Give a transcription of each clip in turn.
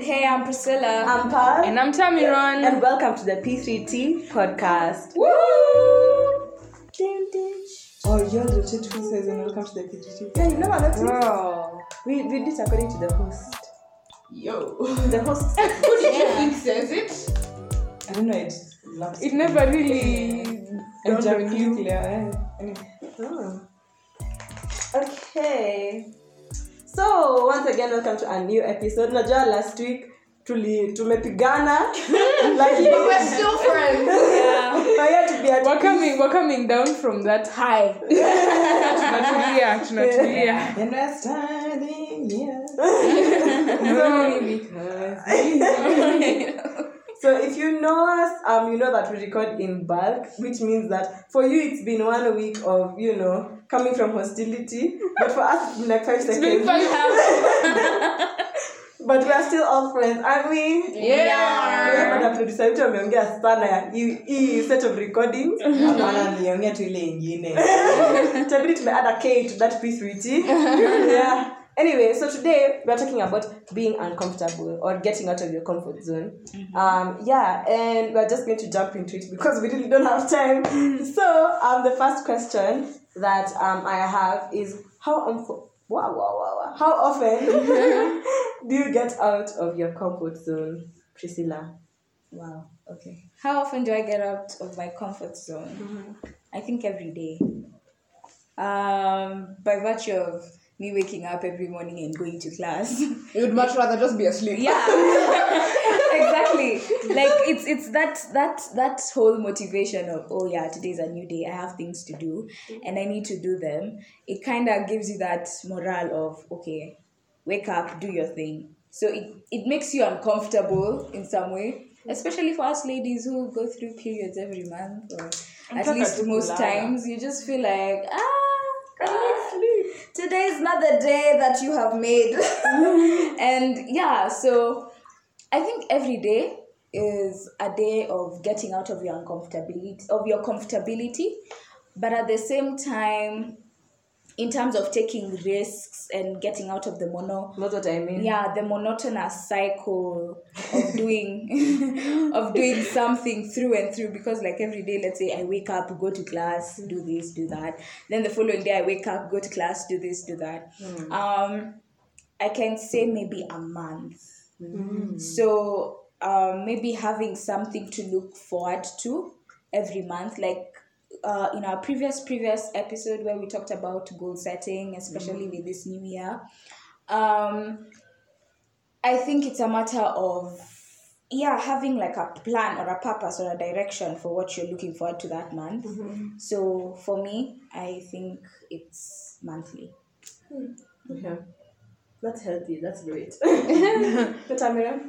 Hey, I'm Priscilla. I'm Pearl. And I'm Tamiron. And welcome to the P3T podcast. Woo! Oh, you're the legit who says and welcome to the P3T. Yeah, you never noticed. Wow. We read it according to the host. Yo. The host. Who did you think says it? I don't know, it loves It never really dawned on Exactly. you. clear. Anyway. Oh. Okay. So, once again, welcome to a new episode. Najua last week tuli tumepigana like But we're still friends. I had to be at We're coming, we're coming down from that high. tunatulia, tunatulia. And we're standing here. Only because. So if you know us, um, you know that we record in bulk, which means that for you it's been one week of you know coming from hostility, but for us it's been like five It's been seconds. five But we are still all friends, aren't we? Yeah. Kuna producer wetu ameongea sana ya hii- set of recordings. Hapana, niongea tu ile ingine Itabidi tumeadd a K to that P3T. yeah. Anyway, so today we are talking about being uncomfortable or getting out of your comfort zone. Um, yeah, and we're just going to jump into it because we really don't have time. So, um, the first question that um, I have is how unfo- wow, wow, wow, wow. how often do you get out of your comfort zone, Priscilla? Wow. Okay. How often do I get out of my comfort zone? I think every day. Um, by virtue of me waking up every morning and going to class. You'd much rather just be asleep. yeah. exactly. Like it's it's that that that whole motivation of oh yeah today's a new day I have things to do and I need to do them. It kind of gives you that morale of okay, wake up, do your thing. So it it makes you uncomfortable in some way, especially for us ladies who go through periods every month or at least most times you just feel like ah. Today is not the day that you have made. and yeah, so I think every day is a day of getting out of your uncomfortability of your comfortability, but at the same time, in terms of taking risks and getting out of the mono That's what I mean. yeah the monotonous cycle of doing of doing something through and through. Because like every day let's say i wake up go to class do this do that. Then the following day i wake up go to class do this do that. Um i can say maybe a month. So um, maybe having something to look forward to every month like uh, in our previous previous episode where we talked about goal setting especially with this new year um, i think it's a matter of yeah having like a plan or a purpose or a direction for what you're looking forward to that month so for me i think it's monthly Yeah. That's healthy. That's great. Tamira?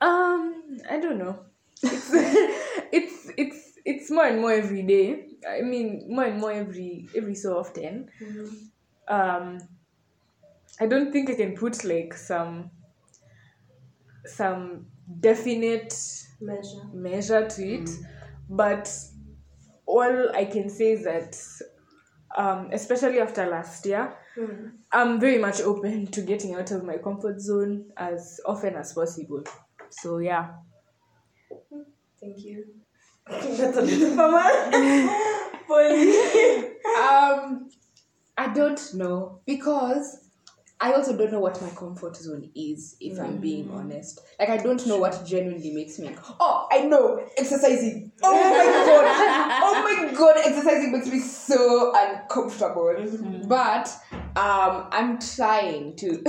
Um, I don't know. It's it's it's more and more every day. I mean, more and more every every so often. Um, I don't think I can put like some some definite Measure. measure to it, but all I can say is that, um, especially after last year, I'm very much open to getting out of my comfort zone as often as possible. So yeah. Thank you. That's a little formal. Um, I don't know because I also don't know what my comfort zone is. If I'm being honest, like I don't know what genuinely makes me. Oh, I know exercising. Oh my god! Oh my god! Exercising makes me so uncomfortable. But um, I'm trying to.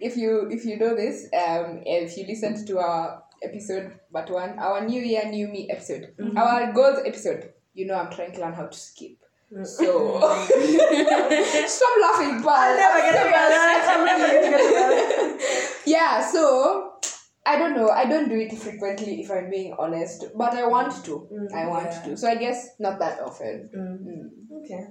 if you if you know this, um, if you listened to our episode but one, our New Year New Me episode, mm-hmm. our goals episode, you know I'm trying to learn how to skip. So stop laughing, but I'll never get that. I'm never going get over that. yeah, so I don't know. I don't do it frequently if I'm being honest, but I want to. Mm-hmm. I want Yeah. to. So I guess not that often. Mm-hmm. Mm. Okay.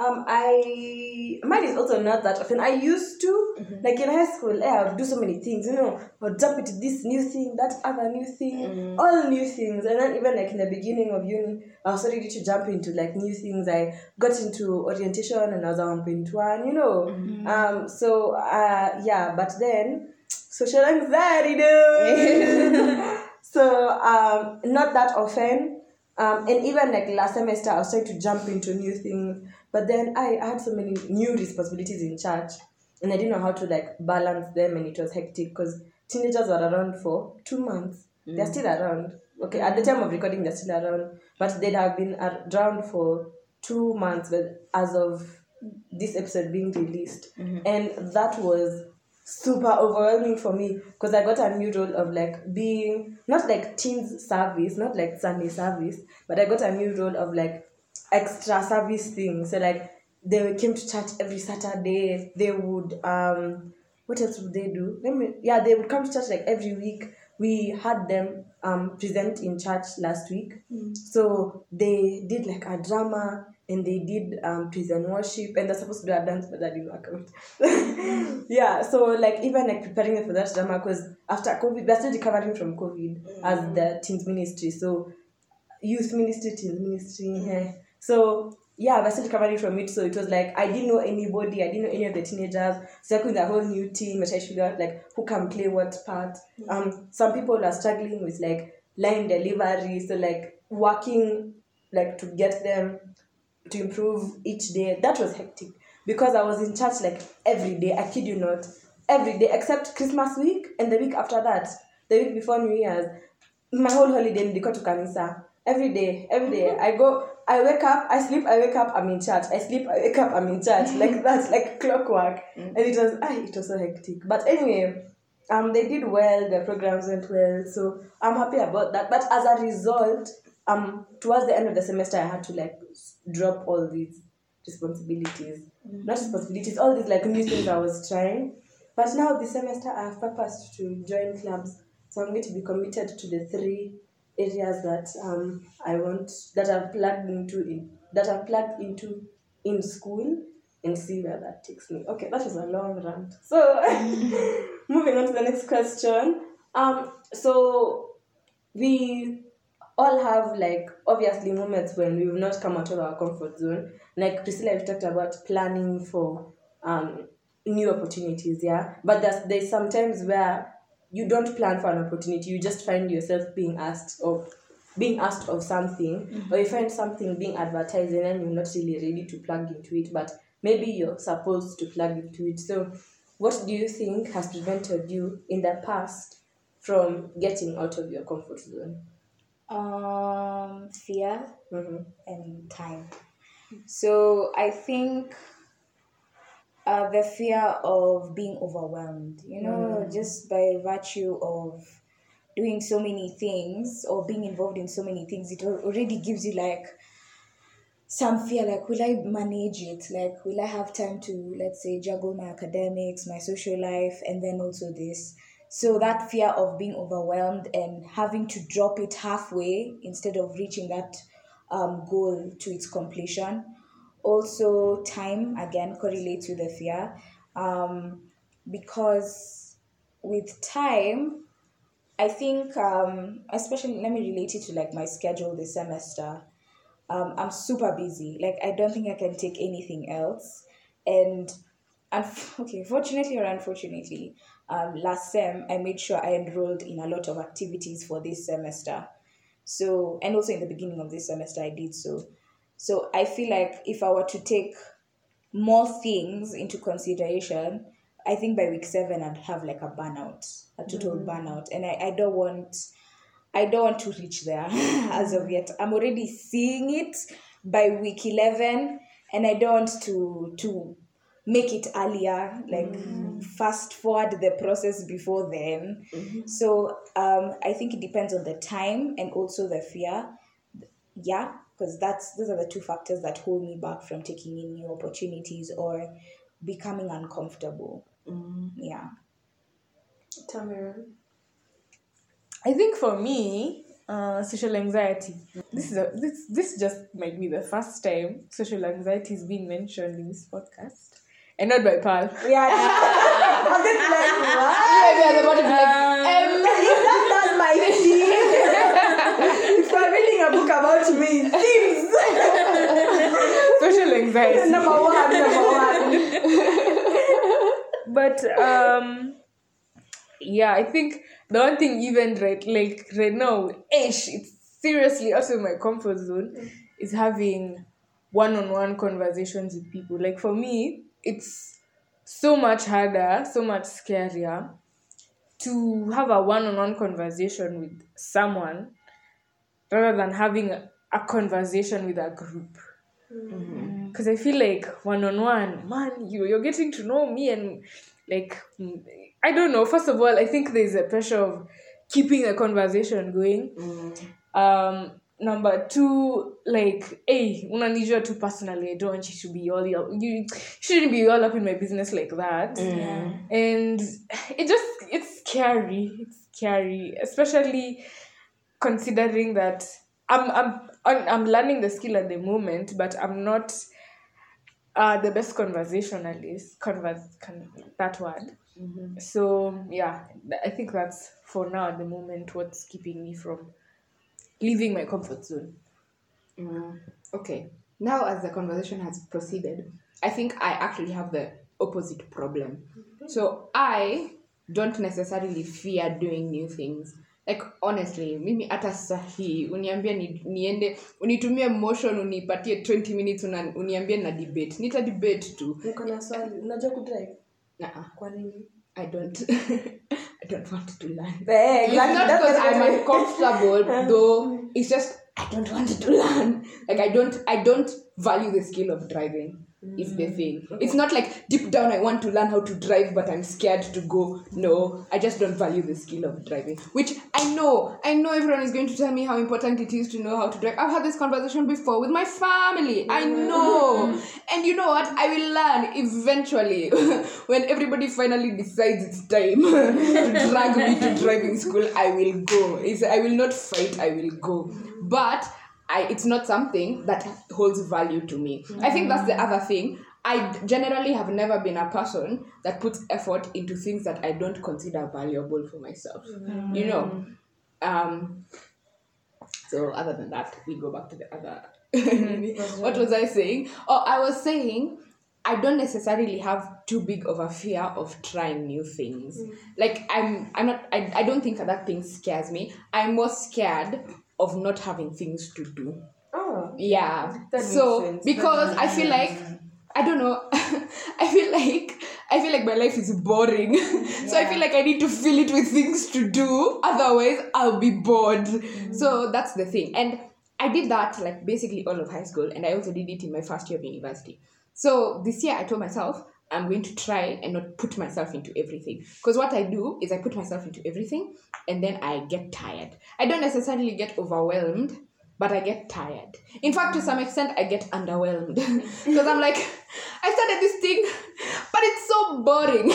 Um, I mine is also not that often. I used to like in high school. Yeah, I would do so many things. You know, I would jump into this new thing, that other new thing, all new things. And then even like in the beginning of uni, I was ready to jump into like new things. I got into orientation and I was on point one. You know, um. So uh, yeah, but then social anxiety, dude. so um, not that often. Um, and even like last semester, I was trying to jump into new things, but then I, I had so many new responsibilities in church, and I didn't know how to like balance them, and it was hectic because teenagers were around for two months. They're mm. still around. Okay, at the time of recording, they're still around, but they'd have been around for two months. But as of this episode being released, mm-hmm. and that was super overwhelming for me because I got a new role of like being not like teens service, not like Sunday service, but I got a new role of like extra service thing. So like they came to church every Saturday. They would um what else would they do? Let me yeah, they would come to church like every week. We had them um present in church last week. So they did like a drama and they did um praise and worship and they're supposed to do a dance but that didn't work out. yeah, so like even like preparing them for that drama because after COVID we're still recovering from COVID as the teens ministry. So youth ministry, teens ministry. eh. So yeah, we're still recovering from it. So it was like I didn't know anybody, I didn't know any of the teenagers. So I with the whole new team, I tried to figure out like who can play what part. Um some people are struggling with like line delivery, so like working like to get them to improve each day. That was hectic because I was in church like every day. I kid you not, every day except Christmas week and the week after that, the week before New Year's. My whole holiday nilikuwa to kanisa every day. Every day I go, I wake up, I sleep, I wake up, I'm in church. I sleep, I wake up, I'm in church. Like that's like clockwork, and it was ah, it was so hectic. But anyway. Um, they did well. Their programs went well, so I'm happy about that. But as a result, um, towards the end of the semester, I had to like drop all these responsibilities. Not responsibilities, all these like new things I was trying. But now this semester, I have purposed to join clubs, so I'm going to be committed to the three areas that um I want that I've plugged into in that I've plugged into in school and see where that takes me. Okay, that was a long rant. So moving on to the next question. Um, so we all have like obviously moments when we've not come out of our comfort zone. Like Priscilla, we talked about planning for um new opportunities, yeah. But there's there's sometimes where you don't plan for an opportunity, you just find yourself being asked of being asked of something, or you find something being advertised and then you're not really ready to plug into it, but maybe you're supposed to plug into it. So what do you think has prevented you in the past from getting out of your comfort zone? Um, fear Mm-hmm. and time. So I think uh, the fear of being overwhelmed, you know, just by virtue of doing so many things or being involved in so many things, it already gives you like some fear like, will I manage it? Like, will I have time to, let's say, juggle my academics, my social life, and then also this? So that fear of being overwhelmed and having to drop it halfway instead of reaching that um, goal to its completion. Also, time again correlates with the fear um, because with time, I think, um, especially let me relate it to like my schedule this semester. Um, I'm super busy. Like I don't think I can take anything else. And and okay, fortunately or unfortunately, um, last sem I made sure I enrolled in a lot of activities for this semester. So and also in the beginning of this semester I did so. So I feel like if I were to take more things into consideration, I think by week seven I'd have like a burnout, a total mm. burnout, and I, I don't want I don't want to reach there as of yet. I'm already seeing it by week eleven, and I don't want to to make it earlier, like mm. fast forward the process before then. Mm-hmm. So um, I think it depends on the time and also the fear. Yeah, because that's those are the two factors that hold me back from taking in new opportunities or becoming uncomfortable. Yeah. Tamara. I think for me, Uh, social anxiety. This is a, this this just might be the first time social anxiety is being mentioned in this podcast, and not by Pearl. Yeah. I was just like, what? Maybe I was about to be like, um, That's not my thing. if I'm reading a book about me, things. social anxiety. number one, number one. but um yeah i think the one thing even right like right now ish it's seriously out of my comfort zone is having one-on-one conversations with people like for me it's so much harder so much scarier to have a one-on-one conversation with someone rather than having a, a conversation with a group because I feel like one on one, man, you you're getting to know me and like mm, I don't know. First of all, I think there's a pressure of keeping the conversation going. Um, number two, like, hey, unanijua too personally. I don't want you to be all you shouldn't be all up in my business like that. And it just it's scary. It's scary, especially considering that I'm I'm I'm learning the skill at the moment, but I'm not uh the best conversationalist. Converse con- that word. So yeah, I think that's for now at the moment what's keeping me from leaving my comfort zone. Mm, okay. Now, as the conversation has proceeded, I think I actually have the opposite problem. So I don't necessarily fear doing new things. Like honestly, mimi hata sahii uniambia ni, niende unitumie motion unipatie 20 minutes una, uniambie na debate nita debate tu Niko na swali. Unajua kudrive? nah, Kwa nini? I don't I don't want to learn Eh, It's not That's because what I'm uncomfortable, though. It's just I don't want to learn. Like I don't, I don't value the skill of driving. Is the mm. thing. It's not like deep down I want to learn how to drive, but I'm scared to go. No, I just don't value the skill of driving. Which I know, I know everyone is going to tell me how important it is to know how to drive. I've had this conversation before with my family. I mm. know, and you know what? I will learn eventually when everybody finally decides it's time to drag me to driving school. I will go. It's, I will not fight. I will go. But I, it's not something that holds value to me. I think that's the other thing. I generally have never been a person that puts effort into things that I don't consider valuable for myself. Mm. You know, um. So other than that, we go back to the other. Mm-hmm. what was I saying? Oh, I was saying I don't necessarily have too big of a fear of trying new things. Mm. Like I'm, I'm not. I, I don't think that thing scares me. I'm more scared of not having things to do. Oh. Yeah. That makes so sense. because I feel like I don't know. I feel like I feel like my life is boring. so I feel like I need to fill it with things to do. Otherwise, I'll be bored. Mm-hmm. So that's the thing. And I did that like basically all of high school, and I also did it in my first year of university. So this year, I told myself I'm going to try and not put myself into everything. Because what I do is I put myself into everything, and then I get tired. I don't necessarily get overwhelmed but I get tired. In fact, to some extent, I get underwhelmed because I'm like, I started this thing, but it's so boring.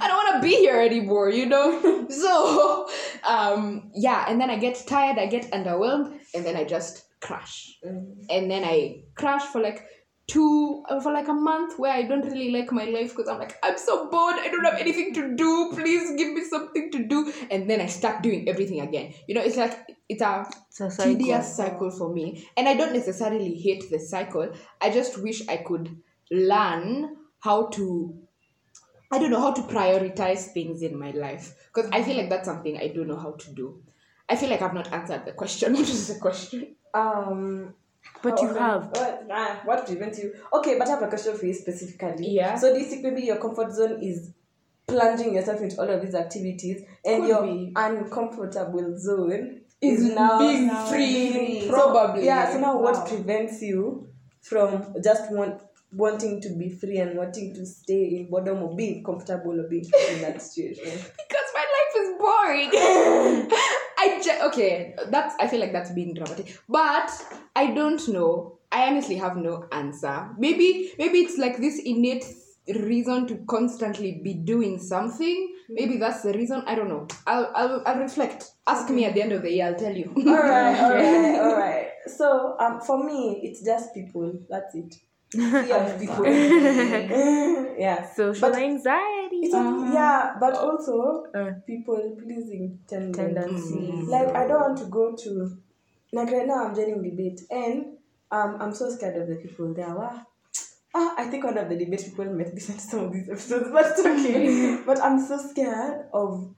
I don't want to be here anymore, you know. So, um, yeah, and then I get tired, I get underwhelmed, and then I just crash. And then I crash for like two uh, for like a month where I don't really like my life because I'm like I'm so bored. I don't have anything to do. Please give me something to do. And then I start doing everything again. You know it's like it's a tedious cycle. for me. And I don't necessarily hate the cycle. I just wish I could learn how to I don't know how to prioritize things in my life. Because I feel like that's something I don't know how to do. I feel like I've not answered the question. What is the question? Um, But you okay. have. What, ah, what prevents you? Okay, but I have a question for you specifically. Yeah. So do you think maybe your comfort zone is plunging yourself into all of these activities, and Could your be. uncomfortable zone Is now being free, Pro- probably. Yeah. So now, Wow. what prevents you from just want wanting to be free and wanting to stay in boredom or being comfortable or being in that situation? because my life is boring. I ge- okay, that's I feel like that's being dramatic, but I don't know. I honestly have no answer. Maybe maybe it's like this innate reason to constantly be doing something. Maybe that's the reason. I don't know. I'll I'll, I'll reflect. Ask me at the end of the year. I'll tell you. all right, all right, all right. So um, for me, it's just people. That's it. Fear of people. yeah. Social But- anxiety. It's not, yeah, but also Uh. people pleasing tendency. Tendencies. Mm. Like I don't want to go to like right now I'm joining debate and um I'm so scared of the people there. Wow. Ah, I think one of the debate people might listen to some of these episodes, but it's okay. but I'm so scared of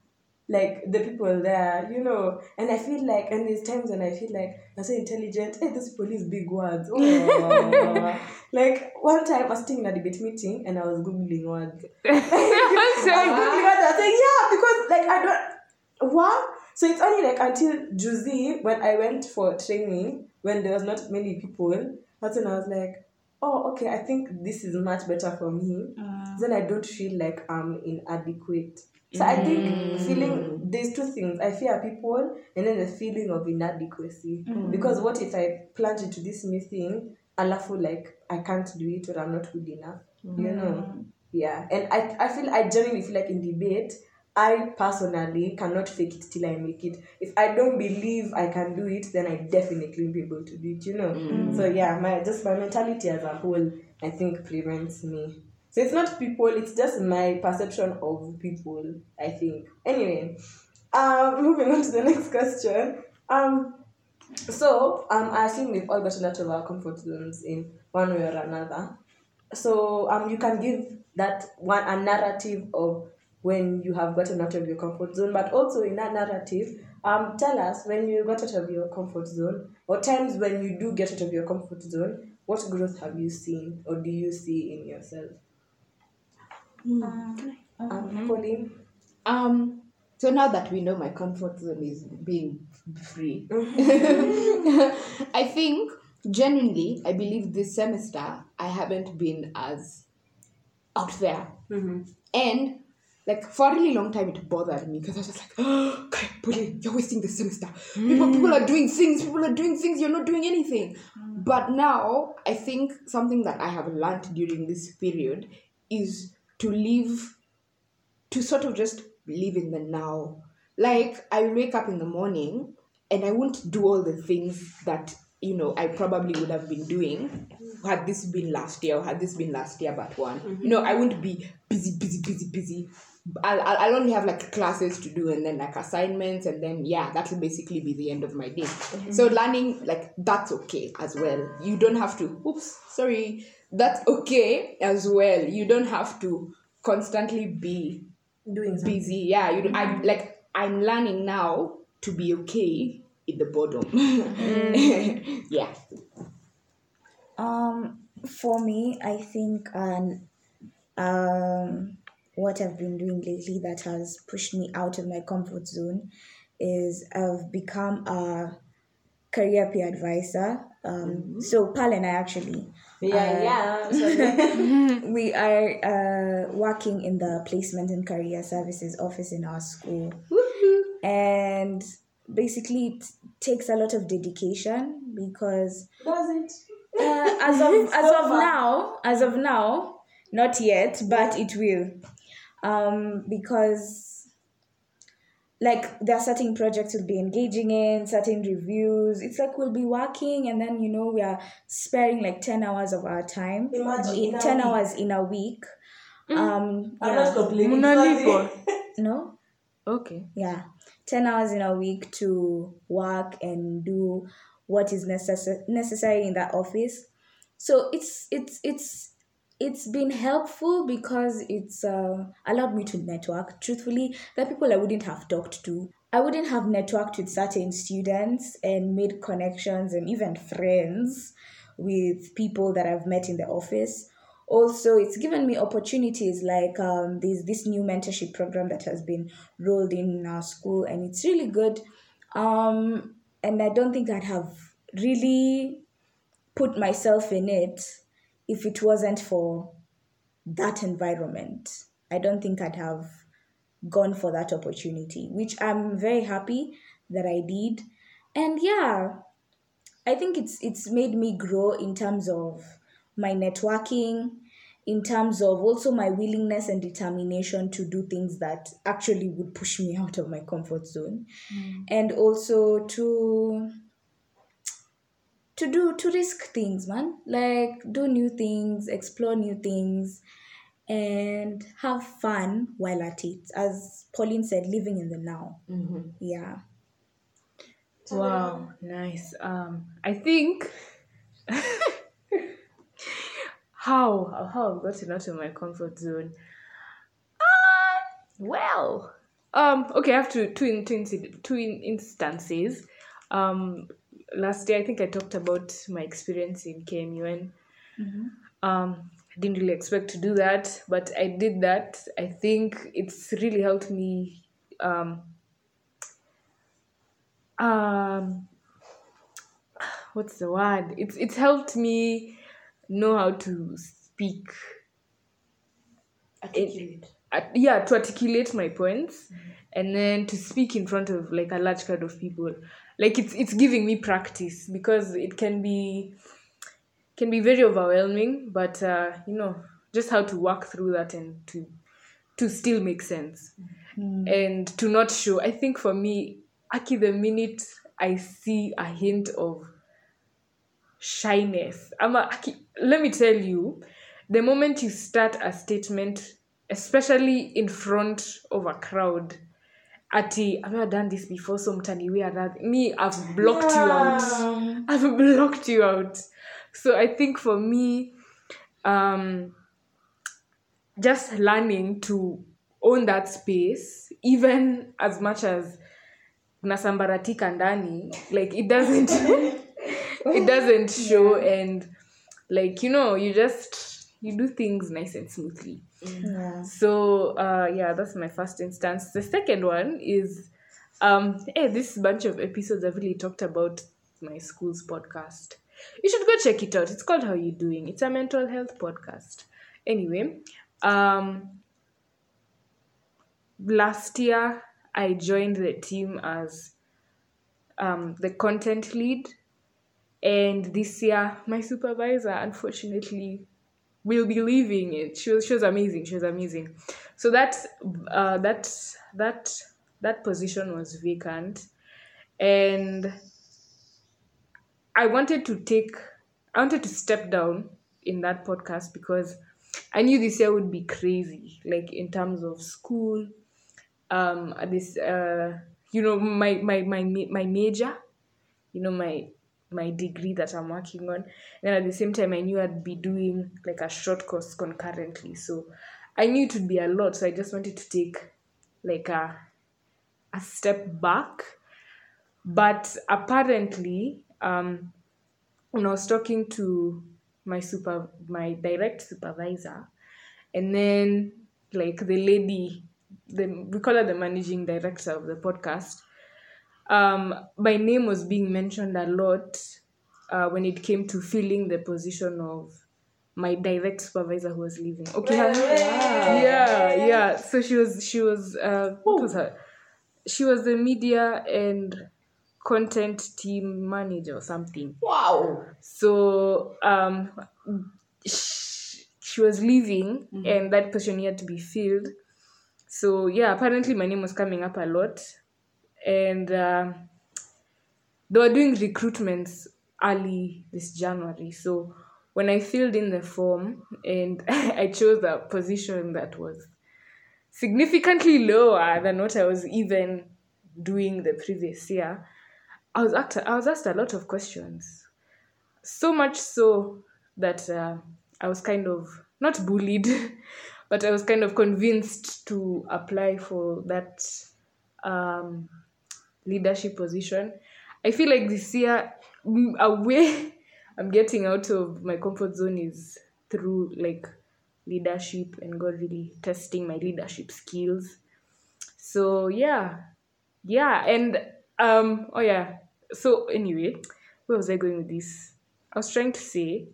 like the people there, you know, and I feel like, and there's times when I feel like I'm so intelligent. Hey, those people use big words. Oh. like one time I was sitting in a debate meeting and I was googling words. I was googling words. I was saying yeah because like I don't what. So it's only like until Juzi when I went for training when there was not many people. That's when I was like, oh okay, I think this is much better for me. Ah. Then I don't feel like I'm inadequate. So I think mm. feeling there's two things. I fear people and then the feeling of inadequacy. Mm. Because what if I plunge into this new thing and I feel like I can't do it or I'm not good enough? You know? Mm. Yeah. And I I feel I genuinely feel like in debate, I personally cannot fake it till I make it. If I don't believe I can do it, then I definitely will be able to do it, you know. So yeah, my just my mentality as a whole, I think prevents me. So it's not people, it's just my perception of people, I think. Anyway, um moving on to the next question. Um so um I think we've all gotten out of our comfort zones in one way or another. So um you can give that one a narrative of when you have gotten out of your comfort zone, but also in that narrative, um tell us when you got out of your comfort zone or times when you do get out of your comfort zone, what growth have you seen or do you see in yourself? Hmm. Um, um Pauline? Um. So now that we know my comfort zone is being free, I think genuinely, I believe this semester I haven't been as out there, mm-hmm. and like for a really long time it bothered me because I was just like, oh, okay, Pauline, you're wasting the semester. People, mm. people are doing things. People are doing things. You're not doing anything. Mm. But now I think something that I have learned during this period is to live to sort of just live in the now. Like I wake up in the morning and I won't do all the things that you know I probably would have been doing had this been last year or had this been last year but one. Mm-hmm. You know, I wouldn't be busy, busy, busy, busy. I'll, I'll I'll only have like classes to do and then like assignments and then yeah that will basically be the end of my day. So learning like that's okay as well. You don't have to oops sorry that's okay as well. You don't have to constantly be Doing something. busy. Yeah you do, i like i'm learning now to be okay in the bottom yeah. Um, for me, I think um, um, what I've been doing lately that has pushed me out of my comfort zone is I've become a career peer advisor. Um, So Pal and I actually Yeah, yeah. We are uh, working in the placement and career services office in our school and basically it takes a lot of dedication because does it? uh, as of as So of far. now as of now not yet but it will um because like there are certain projects we'll be engaging in certain reviews it's like we'll be working and then you know we are sparing like 10 hours of our time Imagine, in in a 10 week. hours in a week um I'm yeah. not complaining. No Okay. yeah 10 hours in a week to work and do what is necess- necessary in that office so it's it's it's it's been helpful because it's uh, allowed me to network truthfully are people i wouldn't have talked to. I wouldn't have networked with certain students and made connections and even friends with people that i've met in the office. Also it's given me opportunities like um, there's this new mentorship program that has been rolled in our school and it's really good. Um, and i don't think i'd have really put myself in it if it wasn't for that environment i don't think i'd have gone for that opportunity which i'm very happy that i did. And yeah i think it's it's made me grow in terms of my networking in terms of also my willingness and determination to do things that actually would push me out of my comfort zone. Mm. And also to to do to risk things man like do new things explore new things and have fun while at it as pauline said living in the now yeah Wow, nice. Um, I think how how I've gotten out of my comfort zone. Uh, well, um, okay, I have two two in, two, two in, instances. Um, last year I think I talked about my experience in KMUN. Um, I didn't really expect to do that, but I did that. I think it's really helped me. Um, um what's the word it's it's helped me know how to speak Articulate. at, yeah to articulate my points and then to speak in front of like a large crowd of people like it's it's giving me practice because it can be can be very overwhelming but uh you know just how to work through that and to to still make sense. And to not show i think for me aki the minute i see a hint of shyness i'm a, Aki, let me tell you the moment you start a statement especially in front of a crowd ati i've never done this before? So mtaniwea radhi me i've blocked you out. I've blocked you out. So i think for me um just learning to own that space even as much as nasambaratika ndani like it doesn't it doesn't show and like you know you just you do things nice and smoothly. Yeah. So uh yeah that's my first instance. The second one is um hey this bunch of episodes i've really talked about my school's podcast. You should go check it out. It's called how you doing? It's a mental health podcast. Anyway um last year i joined the team as um the content lead. And this year my supervisor unfortunately will be leaving it. She was, she was amazing. She was amazing. So that uh that that that position was vacant. And i wanted to take i wanted to step down in that podcast because i knew this year would be crazy like in terms of school um this uh you know my my my my major you know my my degree that i'm working on. And at the same time i knew i'd be doing like a short course concurrently. So i knew it would be a lot. So i just wanted to take like a a step back. But apparently um when i was talking to my super my direct supervisor and then like the lady the we call her the managing director of the podcast um my name was being mentioned a lot uh, when it came to filling the position of my direct supervisor who was leaving. Okay. Her- yeah yeah. So she was she was uh what was her? She was the media and content team manager or something. Wow. so um sh- she was leaving and that position had to be filled. So yeah apparently my name was coming up a lot and uh, they were doing recruitments early this january. So when i filled in the form and i chose a position that was significantly lower than what i was even doing the previous year i was asked, I was asked a lot of questions. So much so that uh, I was kind of not bullied, but I was kind of convinced to apply for that um, leadership position. I feel like this year, a way I'm getting out of my comfort zone is through like leadership and God really testing my leadership skills. So yeah, yeah, and um, oh yeah. So anyway, where was I going with this? I was trying to say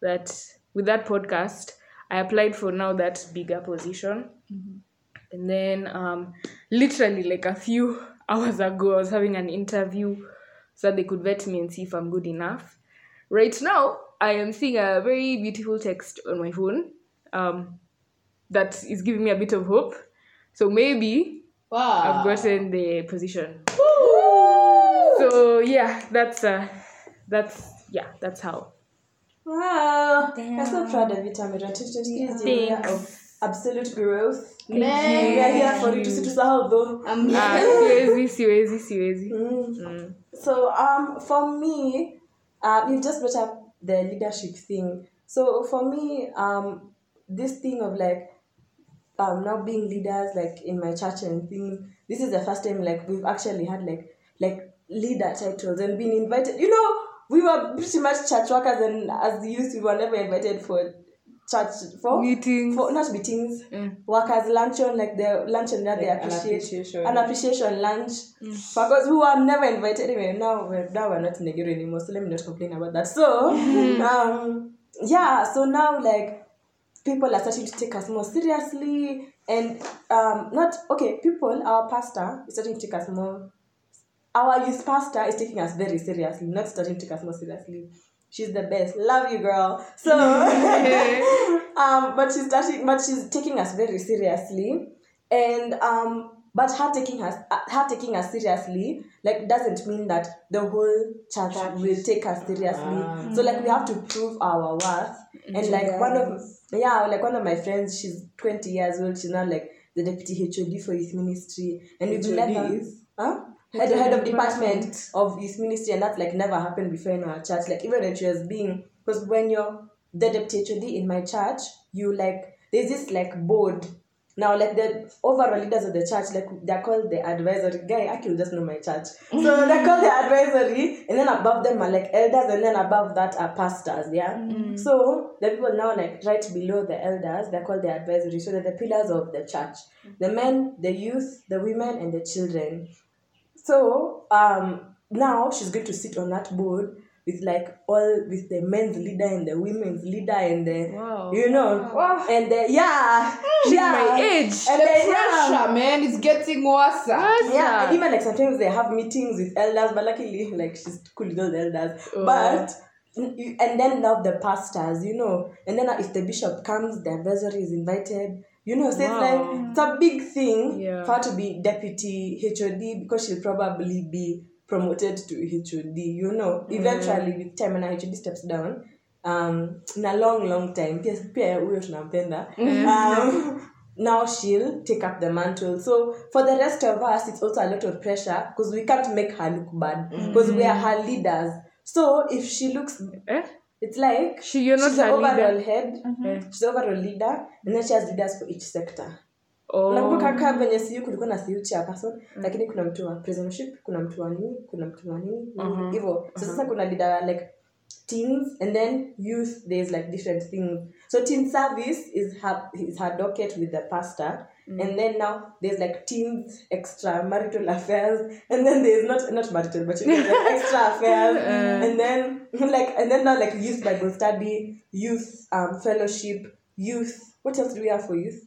that with that podcast, I applied for now that bigger position. And then um literally like a few hours ago I was having an interview so they could vet me and see if I'm good enough. Right now, I am seeing a very beautiful text on my phone um, that is giving me a bit of hope. So maybe Wow. I've gotten the position. So yeah, that's uh, that's yeah, that's how. Wow. I'm so proud of you, Tamira. 2020 is your year Thanks. Absolute growth. Man. We are here for you to see to sahau though. I'm siwezi, siwezi, siwezi. So um for me, uh, you just brought up the leadership thing. So for me, um this thing of like um now being leaders like in my church and thing, this is the first time like we've actually had like like leader titles and been invited. You know, we were pretty much church workers and as youth we were never invited for church for Meetings. for not meetings Mm. workers luncheon like the luncheon that they Like an appreciate appreciation. an appreciation lunch because we were never invited anyway now we're now we're not in Nigeria anymore so let me not complain about that so um yeah so now like people are starting to take us more seriously and um not okay people our pastor is starting to take us more our youth pastor is taking us very seriously, not starting to take us more seriously. She's the best. Love you, girl. So, um, but she's starting, but she's taking us very seriously, and um, but her taking us, uh, her taking us seriously, like doesn't mean that the whole church will take us seriously. So, like we have to prove our worth, and like one of yeah, like one of my friends, she's twenty years old. She's now like the deputy HOD for youth ministry, and we've never, huh? Head, head of department of youth ministry, and that's like never happened before in our church. Like even when she was being, because when you're the deputy in my church, you like there's this like board. Now, like the overall leaders of the church, like they're called the advisory guy. I can just know my church, so they're called the advisory, and then above them are like elders, and then above that are pastors. Yeah. Mm. So the people now like right below the elders, they're called the advisory. So they're the pillars of the church: mm. the men, the youth, the women, and the children. So um now she's going to sit on that board with like all with the men's leader and the women's leader and the Wow. you know and the yeah She's yeah. My age. and the then, yeah, pressure, man, is getting worse. yeah and even like sometimes they have meetings with elders but luckily like she's cool with all the elders but and then now the pastors you know and then if the bishop comes the advisory is invited you know so it's like it's a big thing Yeah. for her to be deputy HOD because she'll probably be promoted to HOD you know. Eventually with time and HOD steps down um in a long long time pia huyo tunampenda. Um, now she'll take up the mantle. So for the rest of us it's also a lot of pressure because we can't make her look bad because we are her leaders. So if she looks Eh? It's like She, you're not she's her overall leader. head Eh. she's the overall leader and then she has leaders for each sector. Oh. nakumbuka venye siu kulikuwa na siu chairperson lakini kuna mtu wa prisonship kuna mtu wa nini kuna mtu wa nini hivyo. So sasa kuna leader like teens and then youth there's like different things. So teen service is her is her docket with the pastor and then now there's like teens extra marital affairs and then there's not not marital but you know, like extra affairs. And then like and then now like youth bible study youth um fellowship youth what else do we have for youth?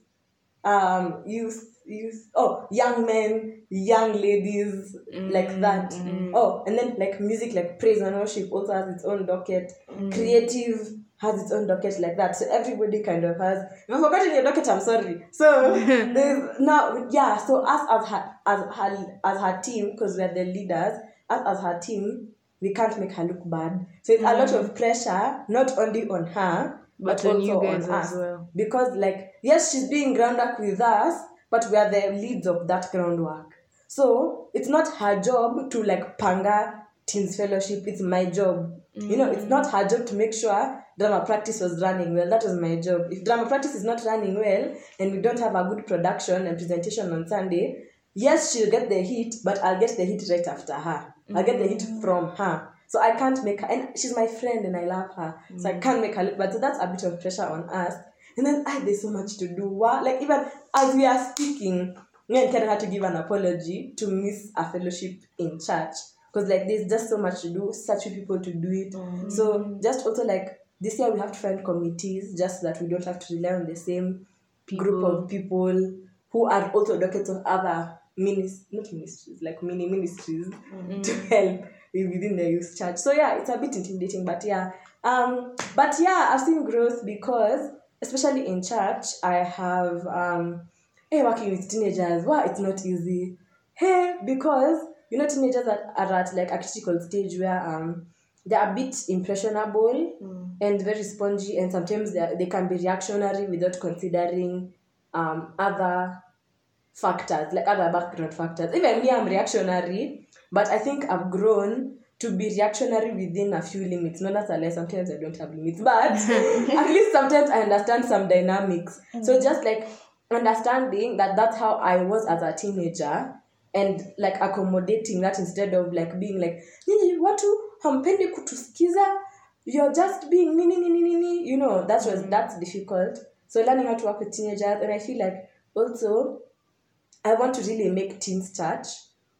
Um youth youth oh young men young ladies like mm, that. Mm. oh and then like music like praise and worship also has its own docket. Mm. Creative has its own docket like that. So everybody kind of has if i've forgotten your docket i'm sorry. So there's now yeah so us as her as her as her team because we're the leaders us as her team we can't make her look bad. So it's a lot of pressure not only on her but, But on also you guys on as us. well. because like yes she's being ground up with us but we are the leads of that groundwork. So it's not her job to like panga teens fellowship. It's my job. You know it's not her job to make sure drama practice was running well. That was my job. If drama practice is not running well and we don't have a good production and presentation on sunday yes she'll get the hit but i'll get the hit right after her. I'll get the hit mm. from her. So I can't make her, and she's my friend and I love her. So I mm. can't make her look bad. So that's a bit of pressure on us. And then I there's so much to do. Wow. Like even as we are speaking, me and Karen had to give an apology to miss a fellowship in church. Because like there's just so much to do, such few people to do it. So just also like this year we have to find committees just so that we don't have to rely on the same group of people who are also dockets of other ministries, not ministries, like mini ministries to help within the youth church. So yeah, it's a bit intimidating, but yeah. Um, but yeah, I've seen growth because especially in church, I have um, hey, working with teenagers. Wow, it's not easy. Hey, because you know teenagers are, are at like a critical stage where um they're a bit impressionable and very spongy, and sometimes they are- they can be reactionary without considering um other factors like other background factors. Even me, I'm reactionary, but I think I've grown to be reactionary within a few limits. Not as a lie, sometimes I don't have limits, but at least sometimes I understand some dynamics. So mm. just like understanding that that's how I was as a teenager and like accommodating that instead of like being like nyinyi watu hampendi kutusikiza you're just being nini nini nini you know that was mm. that's difficult so learning how to work with teenagers and i feel like also I want to really make teens touch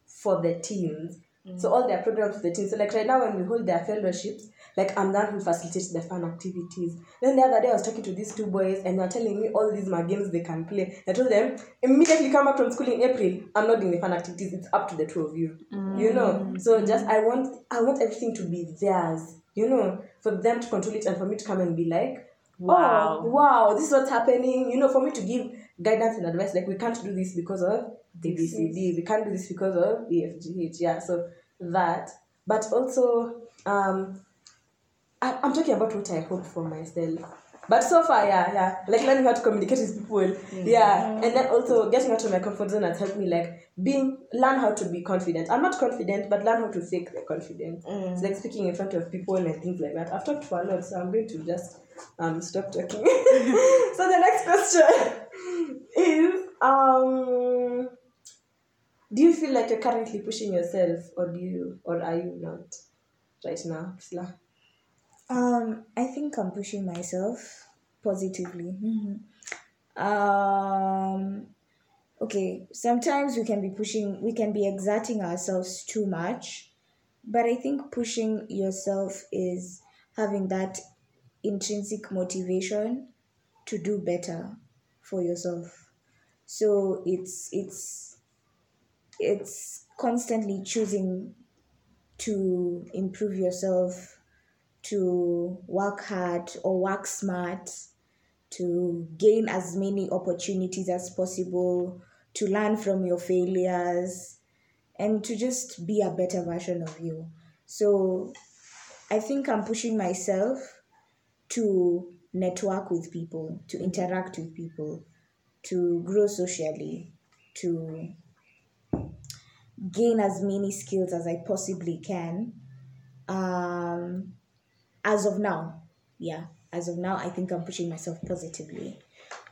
for the teens. So all their programs for the teens. So like right now when we hold their fellowships, like I'm the one who facilitates the fun activities. Then the other day I was talking to these two boys and they were telling me all these my games they can play. I told them immediately come back from school in April. I'm not doing the fun activities. It's up to the two of you. You know. Mm. So just I want I want everything to be theirs. You know, for them to control it and for me to come and be like, oh, Wow. oh, wow, this is what's happening. You know, for me to give guidance and advice, like we can't do this because of ABCD, we can't do this because of EFGH. Yeah, so that. But also, um, I, I'm talking about what I hope for myself. But so far, yeah, yeah, like learning how to communicate with people, yeah, and then also getting out of my comfort zone has helped me like being learn how to be confident. I'm not confident, but learn how to fake the confidence. It's like speaking in front of people and things like that. I've talked for a lot, so I'm going to just um stop talking. so the next question is um do you feel like you're currently pushing yourself or do you or are you not right now Priscilla? Um, I think I'm pushing myself positively. Um, okay, sometimes we can be pushing, we can be exerting ourselves too much, but I think pushing yourself is having that intrinsic motivation to do better for yourself. So it's it's it's constantly choosing to improve yourself to work hard or work smart, to gain as many opportunities as possible, to learn from your failures, and to just be a better version of you. So I think I'm pushing myself to network with people, to interact with people, to grow socially, to gain as many skills as I possibly can. Um, as of now, yeah, as of now, I think I'm pushing myself positively.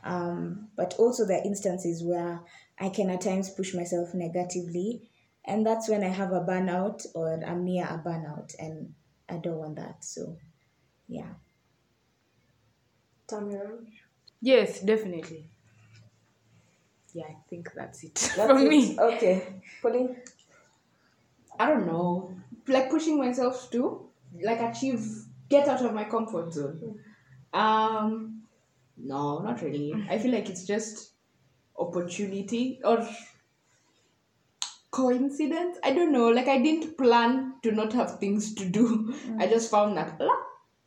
Um, but also, there are instances where I can at times push myself negatively, and that's when I have a burnout or I'm near a burnout, and I don't want that. So, yeah. Tamara? Yes, definitely. Yeah, I think that's it That's from it. me. Okay. Pauline? I don't know. Like pushing myself to like achieve get out of my comfort zone. Mm. Um no, not really. Mm. I feel like it's just opportunity or coincidence. I don't know. Like I didn't plan to not have things to do. Mm. I just found that "La,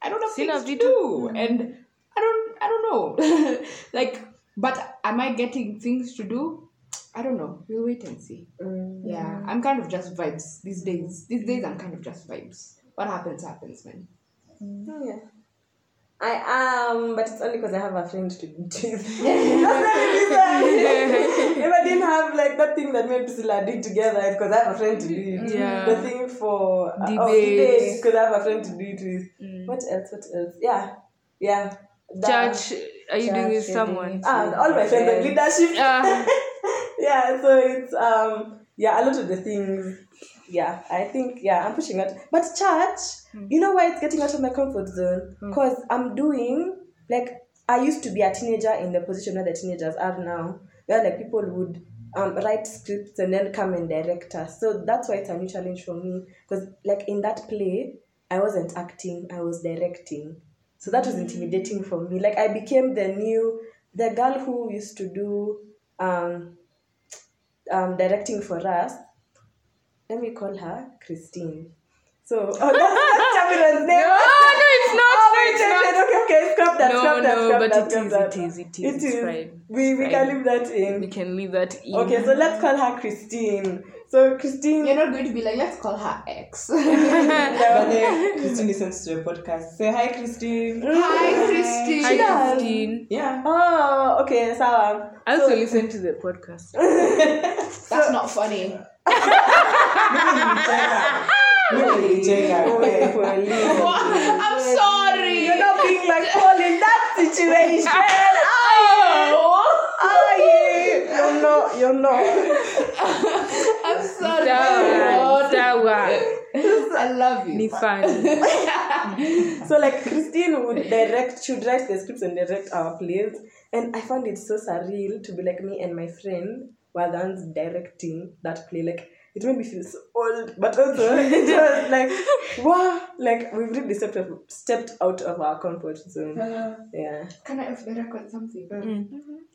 I don't have things to vitu." do. And I don't I don't know. like but am I getting things to do? I don't know. We'll wait and see. Mm. Yeah, I'm kind of just vibes these days. These days, I'm kind of just vibes. What happens, happens, man. Mm. Oh, yeah. I am, but it's only because I have a friend to do it. That's the reason. if I didn't have like that thing that me and Priscilla did together, it's because I have a friend to do it. Yeah. The thing for uh, oh, Debate. oh, because I have a friend to do it with. Mm. What else? What else? Yeah, yeah. That- Church, are you doing with someone? Ah, all my friends are leadership. Ah. yeah, so it's um yeah, a lot of the things. Yeah, I think yeah, I'm pushing out. But church, you know why it's getting out of my comfort zone? Because I'm doing like I used to be a teenager in the position where the teenagers are now, where like people would um, write scripts and then come and direct us. So that's why it's a new challenge for me. Because like in that play, I wasn't acting, I was directing. So that was intimidating for me. Like I became the new the girl who used to do um um directing for us. Let me call her Christine. So oh that's, that's Champiron's name. No, no, it's No, scrap that, no, scrap but that, it, is, that. it is, it is, it is. is. fine. We, we Fine. can leave that in. We can leave that in. Okay, so let's call her Christine. So Christine, You're not going to be like, let's call her X. But then Christine listens to the podcast. Say hi, Christine. Hi, Christine. Hi, does. Christine. Yeah. oh, okay, Sawa. I also listen to the podcast. That's not funny. Look at you, Jenga. Okay, Pauline. I'm sorry. You're not being like Paul in that situation. Oh, are you? You're not. You're not. I'm sorry. Sawa, sawa. I love you. Ni fun. So like Christine would direct, she would write the scripts and direct our plays, and I found it so surreal to be like me and my friend were the ones directing that play. Like it made me feel so old, but also it was like wow, like we've really stepped out, stepped out of our comfort zone. Yeah. Can I off the record something? Mm.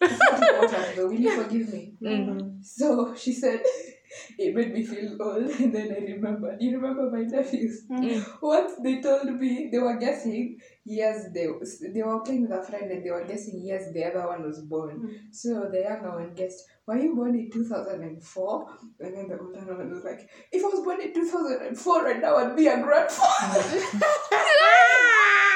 Something about her, though. Will you forgive me? Mm. So she said it made me feel old, and then I remember You remember my nephews? Mm. Once they told me they were guessing years they they were playing with a friend and they were guessing years the other one was born. Mm. So the younger one guessed, "Were you born in 2004?" And then the older one was like, "If I was born in 2004, right now I'd be a grandfather." Ah!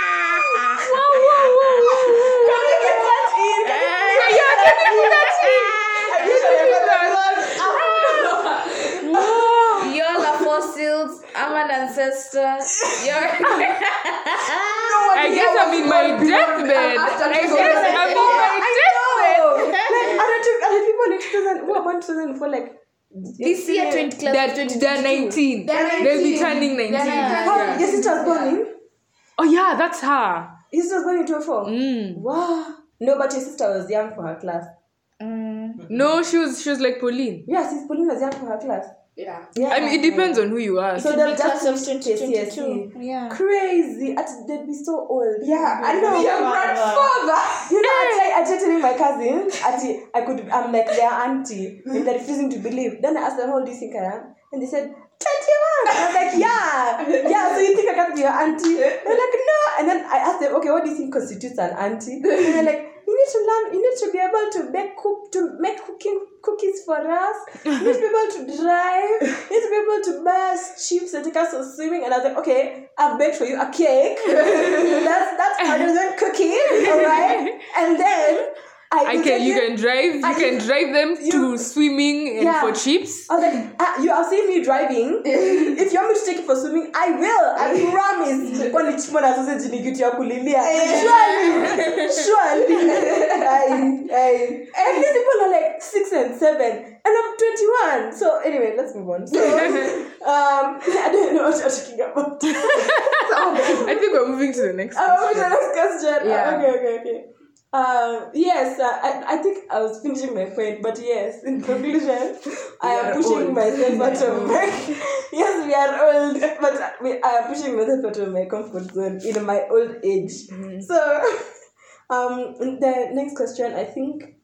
I'm an ancestor. You're. I guess I'm in my deathbed. I guess I'm in my deathbed. like other two, other people in 2000 who are born 2004 like this year, 20 class. They're, they're 19. They're They'll be turning 19. They're 19. How, Yeah. your sister was born in? Oh, yeah, that's her. Your sister was born in 2004? Mm. Wow. No, but your sister was young for her class. Mm, No, she was she was like Pauline. Yeah, sis Pauline was young for her class. Yeah. Yeah. I mean, it depends on who you are. So they'll class just of finish 2022. Yeah. Crazy. At, they'd be so old. Yeah, I know. Be a grandfather. You know, I tried, I tried telling my cousin, Ati, I could, I'm like their auntie, and they're refusing to believe. Then I asked them, how old do you think I am? And they said, 21. I was like, yeah. Yeah, so you think I can be your auntie? They're like, no. And then I asked them, okay, what do you think constitutes an auntie? And they're like, you need to learn, you need to be able to make cook, to make cooking cookies for us. You need to be able to drive. You need to be able to buy us chips and take us to swimming. And I was like, okay, I've baked for you a cake. that's that's harder than cooking, all right? And then I, I can, you can drive, you can drive them you- to swimming and Yeah. for chips. I was like, ah, you have seen me driving. if you want me to take you for swimming, I will. I promise. Kwani chimona sausage ni kitu ya kulilia. Surely. Surely. I, I, and these people are like six and seven. And I'm 21. So anyway, let's move on. So, um, I don't know what you're talking about. I think we're moving to the next Oh, question. the next question. Yeah. Okay, okay, okay. Um, yes, uh, I, I think I was finishing my point, but yes, in conclusion, I am pushing old. myself out of my. yes, we are old, but we, I am pushing myself out of my comfort zone in my old age. So, um, the next question, I think,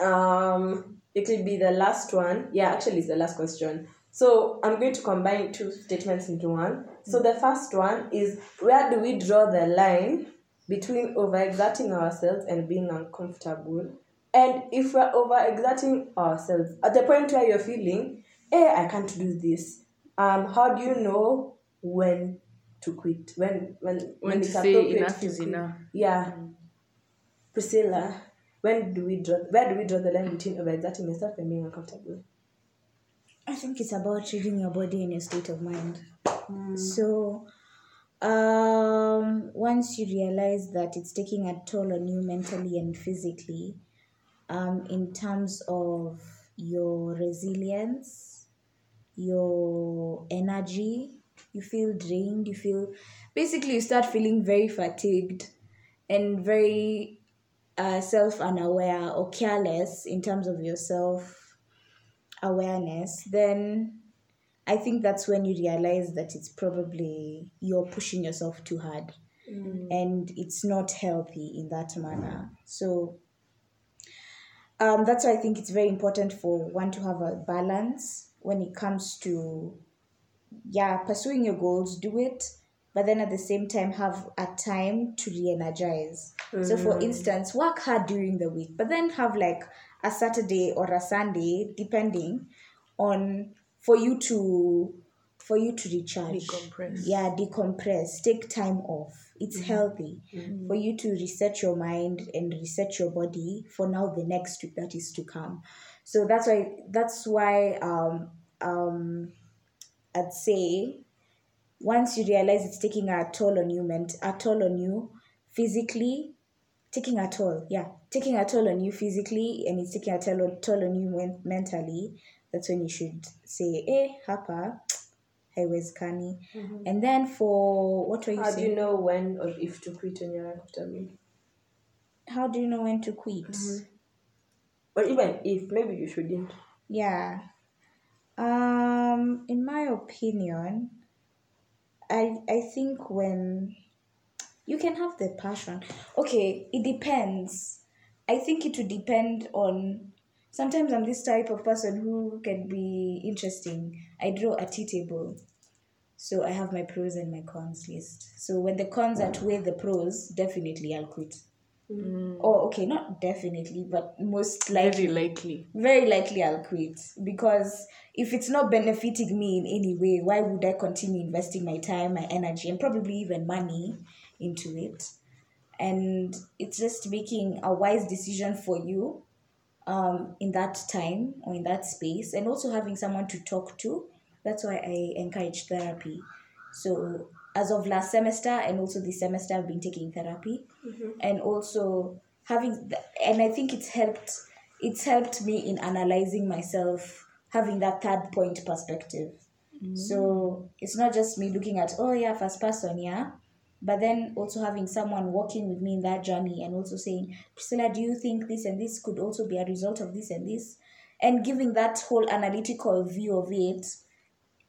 um, it will be the last one. Yeah, actually, it's the last question. So I'm going to combine two statements into one. So the first one is where do we draw the line between overexerting ourselves and being uncomfortable? And if we're overexerting ourselves at the point where you're feeling, hey, I can't do this. Um, how do you know when to quit? When when When to it's say appropriate enough to is quit? enough. Yeah. Priscilla, when do we draw where do we draw the line between overexerting yourself and being uncomfortable? I think it's about reading your body and your state of mind. So, um, once you realize that it's taking a toll on you mentally and physically, um, in terms of your resilience, your energy, you feel drained, you feel basically you start feeling very fatigued and very uh, self unaware or careless in terms of yourself awareness, then I think that's when you realize that it's probably you're pushing yourself too hard and it's not healthy in that manner. So um, that's why I think it's very important for one to have a balance when it comes to yeah pursuing your goals do it but then at the same time have a time to re-energize. So for instance, work hard during the week, but then have like a Saturday or a Sunday, depending on for you to for you to recharge. Decompress. Yeah, decompress. Take time off. It's healthy for you to reset your mind and reset your body for now the next week that is to come. So that's why that's why um um I'd say once you realize it's taking a toll on you ment a toll on you physically taking a toll yeah taking a toll on you physically and it's taking a toll on, toll on you mentally that's when you should say eh hapa I was canny." and then for what were you How do you know when or if to quit when you're uncomfortable? how do you know when to quit Or even if, maybe you shouldn't. Yeah. Um in my opinion, I I think when you can have the passion. Okay, it depends. I think it would depend on sometimes I'm this type of person who can be interesting. I draw a tea table. So I have my pros and my cons list. So when the cons outweigh the pros, definitely I'll quit. Oh, okay, not definitely, but most likely Very likely. very likely I'll quit because if it's not benefiting me in any way, why would I continue investing my time, my energy, and probably even money into it? And it's just making a wise decision for you um, in that time or in that space, and also having someone to talk to. That's why I encourage therapy. So, as of last semester and also this semester, I've been taking therapy, and also having, th- and I think it's helped. It's helped me in analyzing myself, having that third point perspective. So it's not just me looking at oh yeah, first person yeah, but then also having someone walking with me in that journey and also saying Priscilla, do you think this and this could also be a result of this and this, and giving that whole analytical view of it,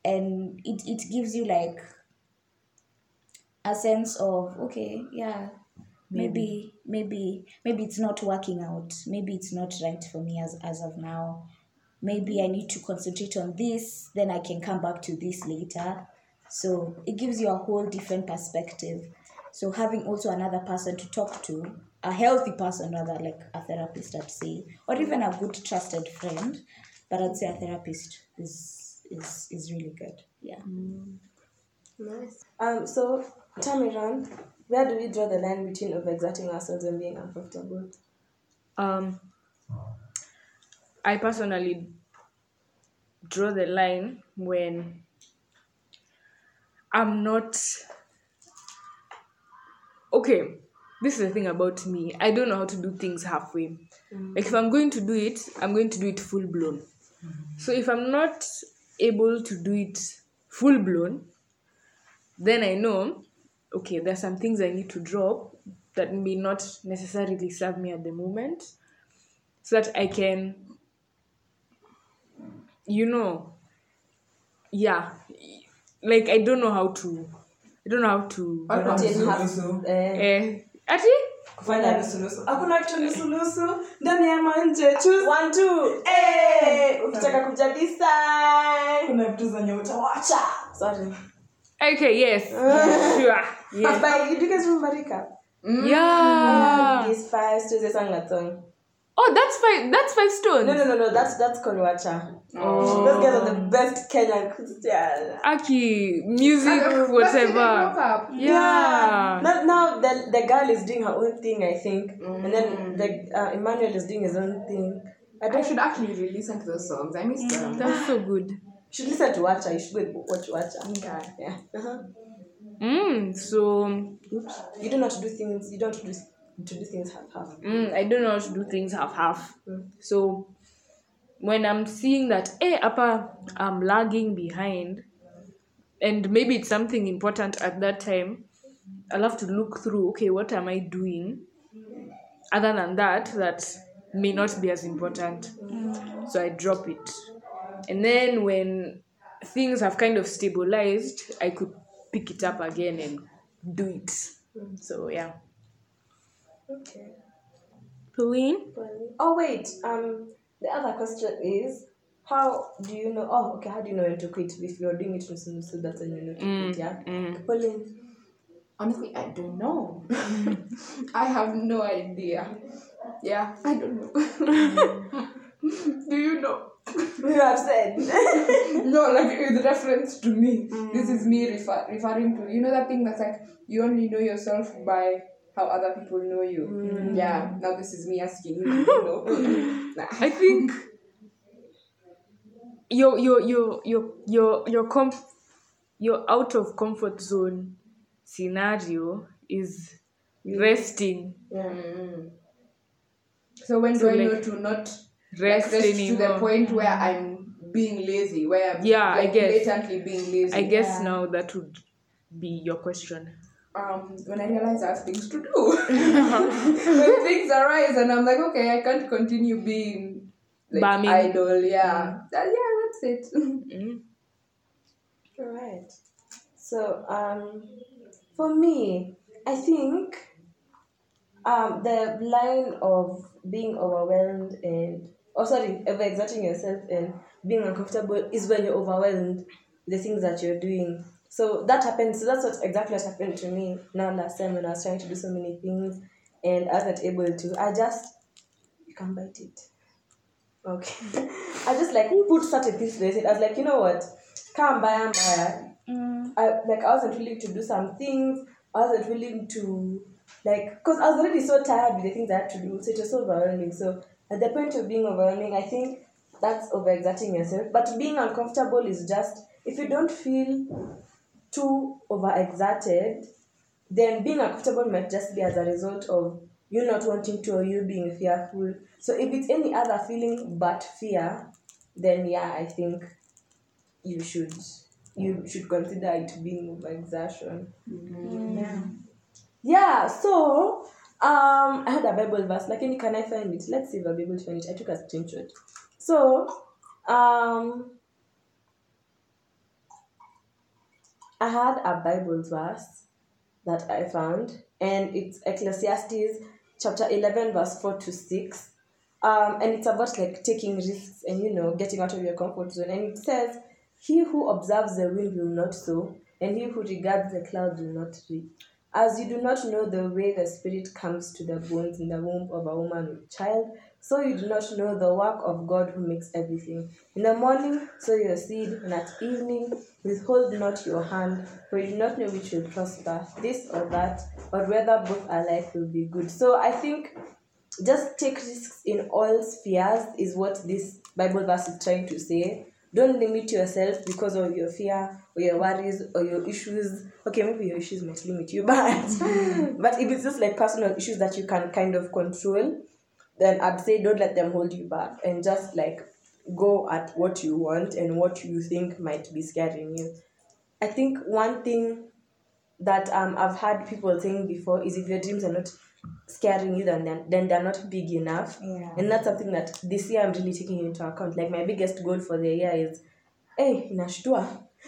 and it it gives you like a sense of okay yeah maybe. maybe maybe it's not working out. Maybe it's not right for me as as of now. Maybe i need to concentrate on this then i can come back to this later so it gives you a whole different perspective so having also another person to talk to a healthy person rather like a therapist i'd say or even a good trusted friend but i'd say a therapist is is is really good yeah Nice. Um, so, Tamiran, where do we draw the line between overexerting ourselves and being uncomfortable? Um, I personally draw the line when I'm not. Okay, this is the thing about me. I don't know how to do things halfway. Mm. Like, if I'm going to do it, I'm going to do it full blown. Mm-hmm. So, if I'm not able to do it full blown, then I know, okay, there's some things I need to drop that may not necessarily serve me at the moment so that I can, you know, yeah, like I don't know how to, I don't know how to, eh, eh, ati? Kufanya. Hakuna kitu nusu. Ndani ya manje. Choose. One, two, eh, ukitaka kujabisa. Kuna vitu zenye utawacha. Okay, yes, sure, yes, But you guys remember Rika? yeah. These five stories they that song. Oh, that's five. That's five stones. No, no, no, no. That's that's Konwacha. Oh. Those guys are the best Kenyan Christian. Aki, music, whatever. Yeah. Now, now the the girl is doing her own thing, I think, and then the uh, Emmanuel is doing his own thing. I I don't. should actually really listen to those songs. I miss them. That's so good. You should listen to Wacha. You should go and watch Wacha. Okay. Yeah. Uh-huh. Mm, so Oops. You don't know how to do things. You don't have to do to do things half half. mm, I don't know how to do things half half. So when I'm seeing that, eh, upper, I'm lagging behind, and maybe it's something important at that time, I'll have to look through. Okay, what am I doing? Other than that, that may not be as important. So I drop it, and then when things have kind of stabilized, I could pick it up again and do it. So yeah. Okay. Pauline? Oh wait. Um. The other question is. How do you know? Oh, okay. How do you know when to quit? If you're doing it so that's when you know to quit. Yeah. Mm. Pauline, Honestly, I don't know. I have no idea. Yeah, I don't know. Do you know? You have said. No, like with reference to me. This is me refer- referring to you know that thing that's like you only know yourself by how other people know you. Mm. Yeah. Now this is me asking you. You know. Nah. I think your your your your your your comf your out of comfort zone scenario is resting. Yeah. So when So, do I know to not Rest like, rest to the point where I'm being lazy, where I'm Yeah, I guess. blatantly being lazy. I guess now that would be your question. Um, when I realize I have things to do. when things arise and I'm like, okay, I can't continue being like Bumming. idle. Yeah, That- yeah, that's it. Mm. Alright. So, um, for me, I think um, the line of being overwhelmed and, oh, sorry, overexerting yourself and being uncomfortable is when you're overwhelmed with the things that you're doing. So that happened. So that's what exactly what happened to me now last time when I was trying to do so many things and I wasn't able to. I just, you can bite it. Okay. I just like put things to the side. I was like, you know what? Come by and buy mm. I like I wasn't willing to do some things. I wasn't willing to like because I was already so tired with the things I had to do. So it was so overwhelming. So at the point of being overwhelming, I think that's overexerting yourself. But being uncomfortable is just if you don't feel too overexerted, then being uncomfortable might just be as a result of you not wanting to or you being fearful. So if it's any other feeling but fear, then yeah, I think you should you should consider it being overexertion. Yeah. Yeah, so um I had a Bible verse, like any can I find it? Let's see if I'll be able to find it. I took a screenshot. So um I had a Bible verse that I found, and it's Ecclesiastes chapter 11, verse 4 to 6. Um, and it's about like taking risks and you know getting out of your comfort zone. And it says, He who observes the wind will not sow, and he who regards the clouds will not reap. As you do not know the way the spirit comes to the bones in the womb of a woman with child, so you do not know the work of God who makes everything. In the morning sow your seed, and at evening withhold not your hand, for you do not know which will prosper, this or that, or whether both alike will be good. So I think just take risks in all spheres is what this Bible verse is trying to say. Don't limit yourself because of your fear or your worries or your issues. Okay, maybe your issues might limit you, but but if it's just like personal issues that you can kind of control, then I'd say don't let them hold you back and just like go at what you want and what you think might be scaring you. I think one thing that um I've had people saying before is if your dreams are not scaring you then then, then they're not big enough. Yeah. And that's something that this year I'm really taking into account. Like my biggest goal for the year is hey, inashtua.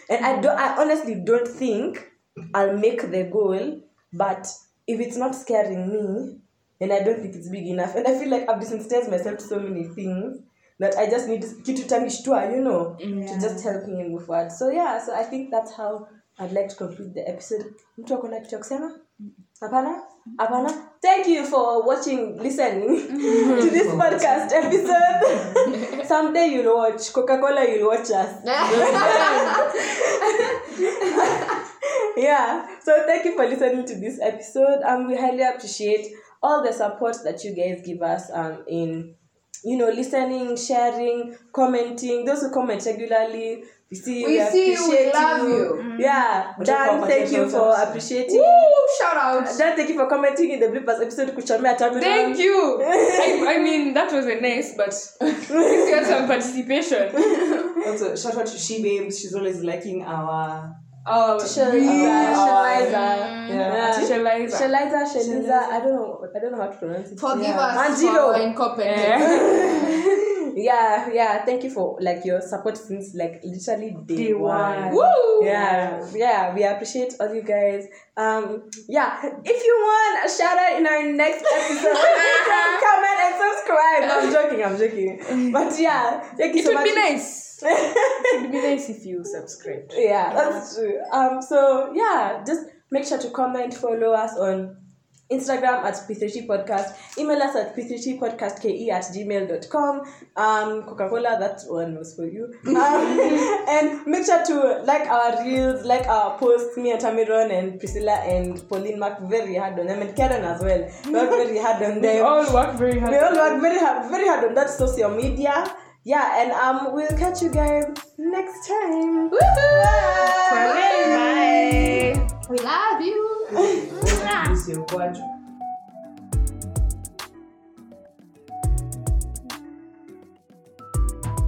And I don't I honestly don't think I'll make the goal, but if it's not scaring me, then I don't think it's big enough. And I feel like I've desensitized myself to so many things that I just need kitu tanishtua, you know, to just help me move forward. So yeah, so I think that's how I'd like to conclude the episode. Mtu ako na kitu ya kusema? Hapana? Hapana? Thank you for watching, listening to this podcast episode. Someday you'll watch. Coca-Cola, you'll watch us. yeah. So thank you for listening to this episode. and we highly appreciate all the support that you guys give us um in you know listening, sharing, commenting. Those who comment regularly, we see you. We see you, we appreciate love you. Mm-hmm. Yeah. But Dan, don't thank you for yourselves. appreciating. Woo! Shout out. Dan, thank you for commenting in the bloopers episode. Kuchomea tabu Thank you. I, I mean, that was a nice, but you had some participation. Also, shout out to She Babes. She's always liking our. Oh, Shaliza, Shaliza. Yeah. Shaliza. Shaliza, Shaliza. I don't know. I don't know how to pronounce it. Forgive yeah. us Manjiro. for incompetence. yeah, yeah. Thank you for like your support since like literally day, Day one. one. Woo! Yeah, yeah. We appreciate all you guys. Um, yeah. If you want a shout out in our next episode, comment and subscribe. No, I'm joking. I'm joking. But yeah, thank you It so would much. be nice. It would be nice if you subscribed. yeah that's true um so yeah just make sure to comment, follow us on Instagram at P3T Podcast. Email us at p3tpodcastke at gmail.com. Um, Coca Cola, that one was for you. Um, and make sure to like our reels, like our posts. Me and Tamiron and Priscilla and Pauline work very hard on them, and Karen as well. Work very hard on We them. all work very hard. We all work very hard, very hard on that social media. Yeah, and um, we'll catch you guys next time. Bye. Bye. We love you.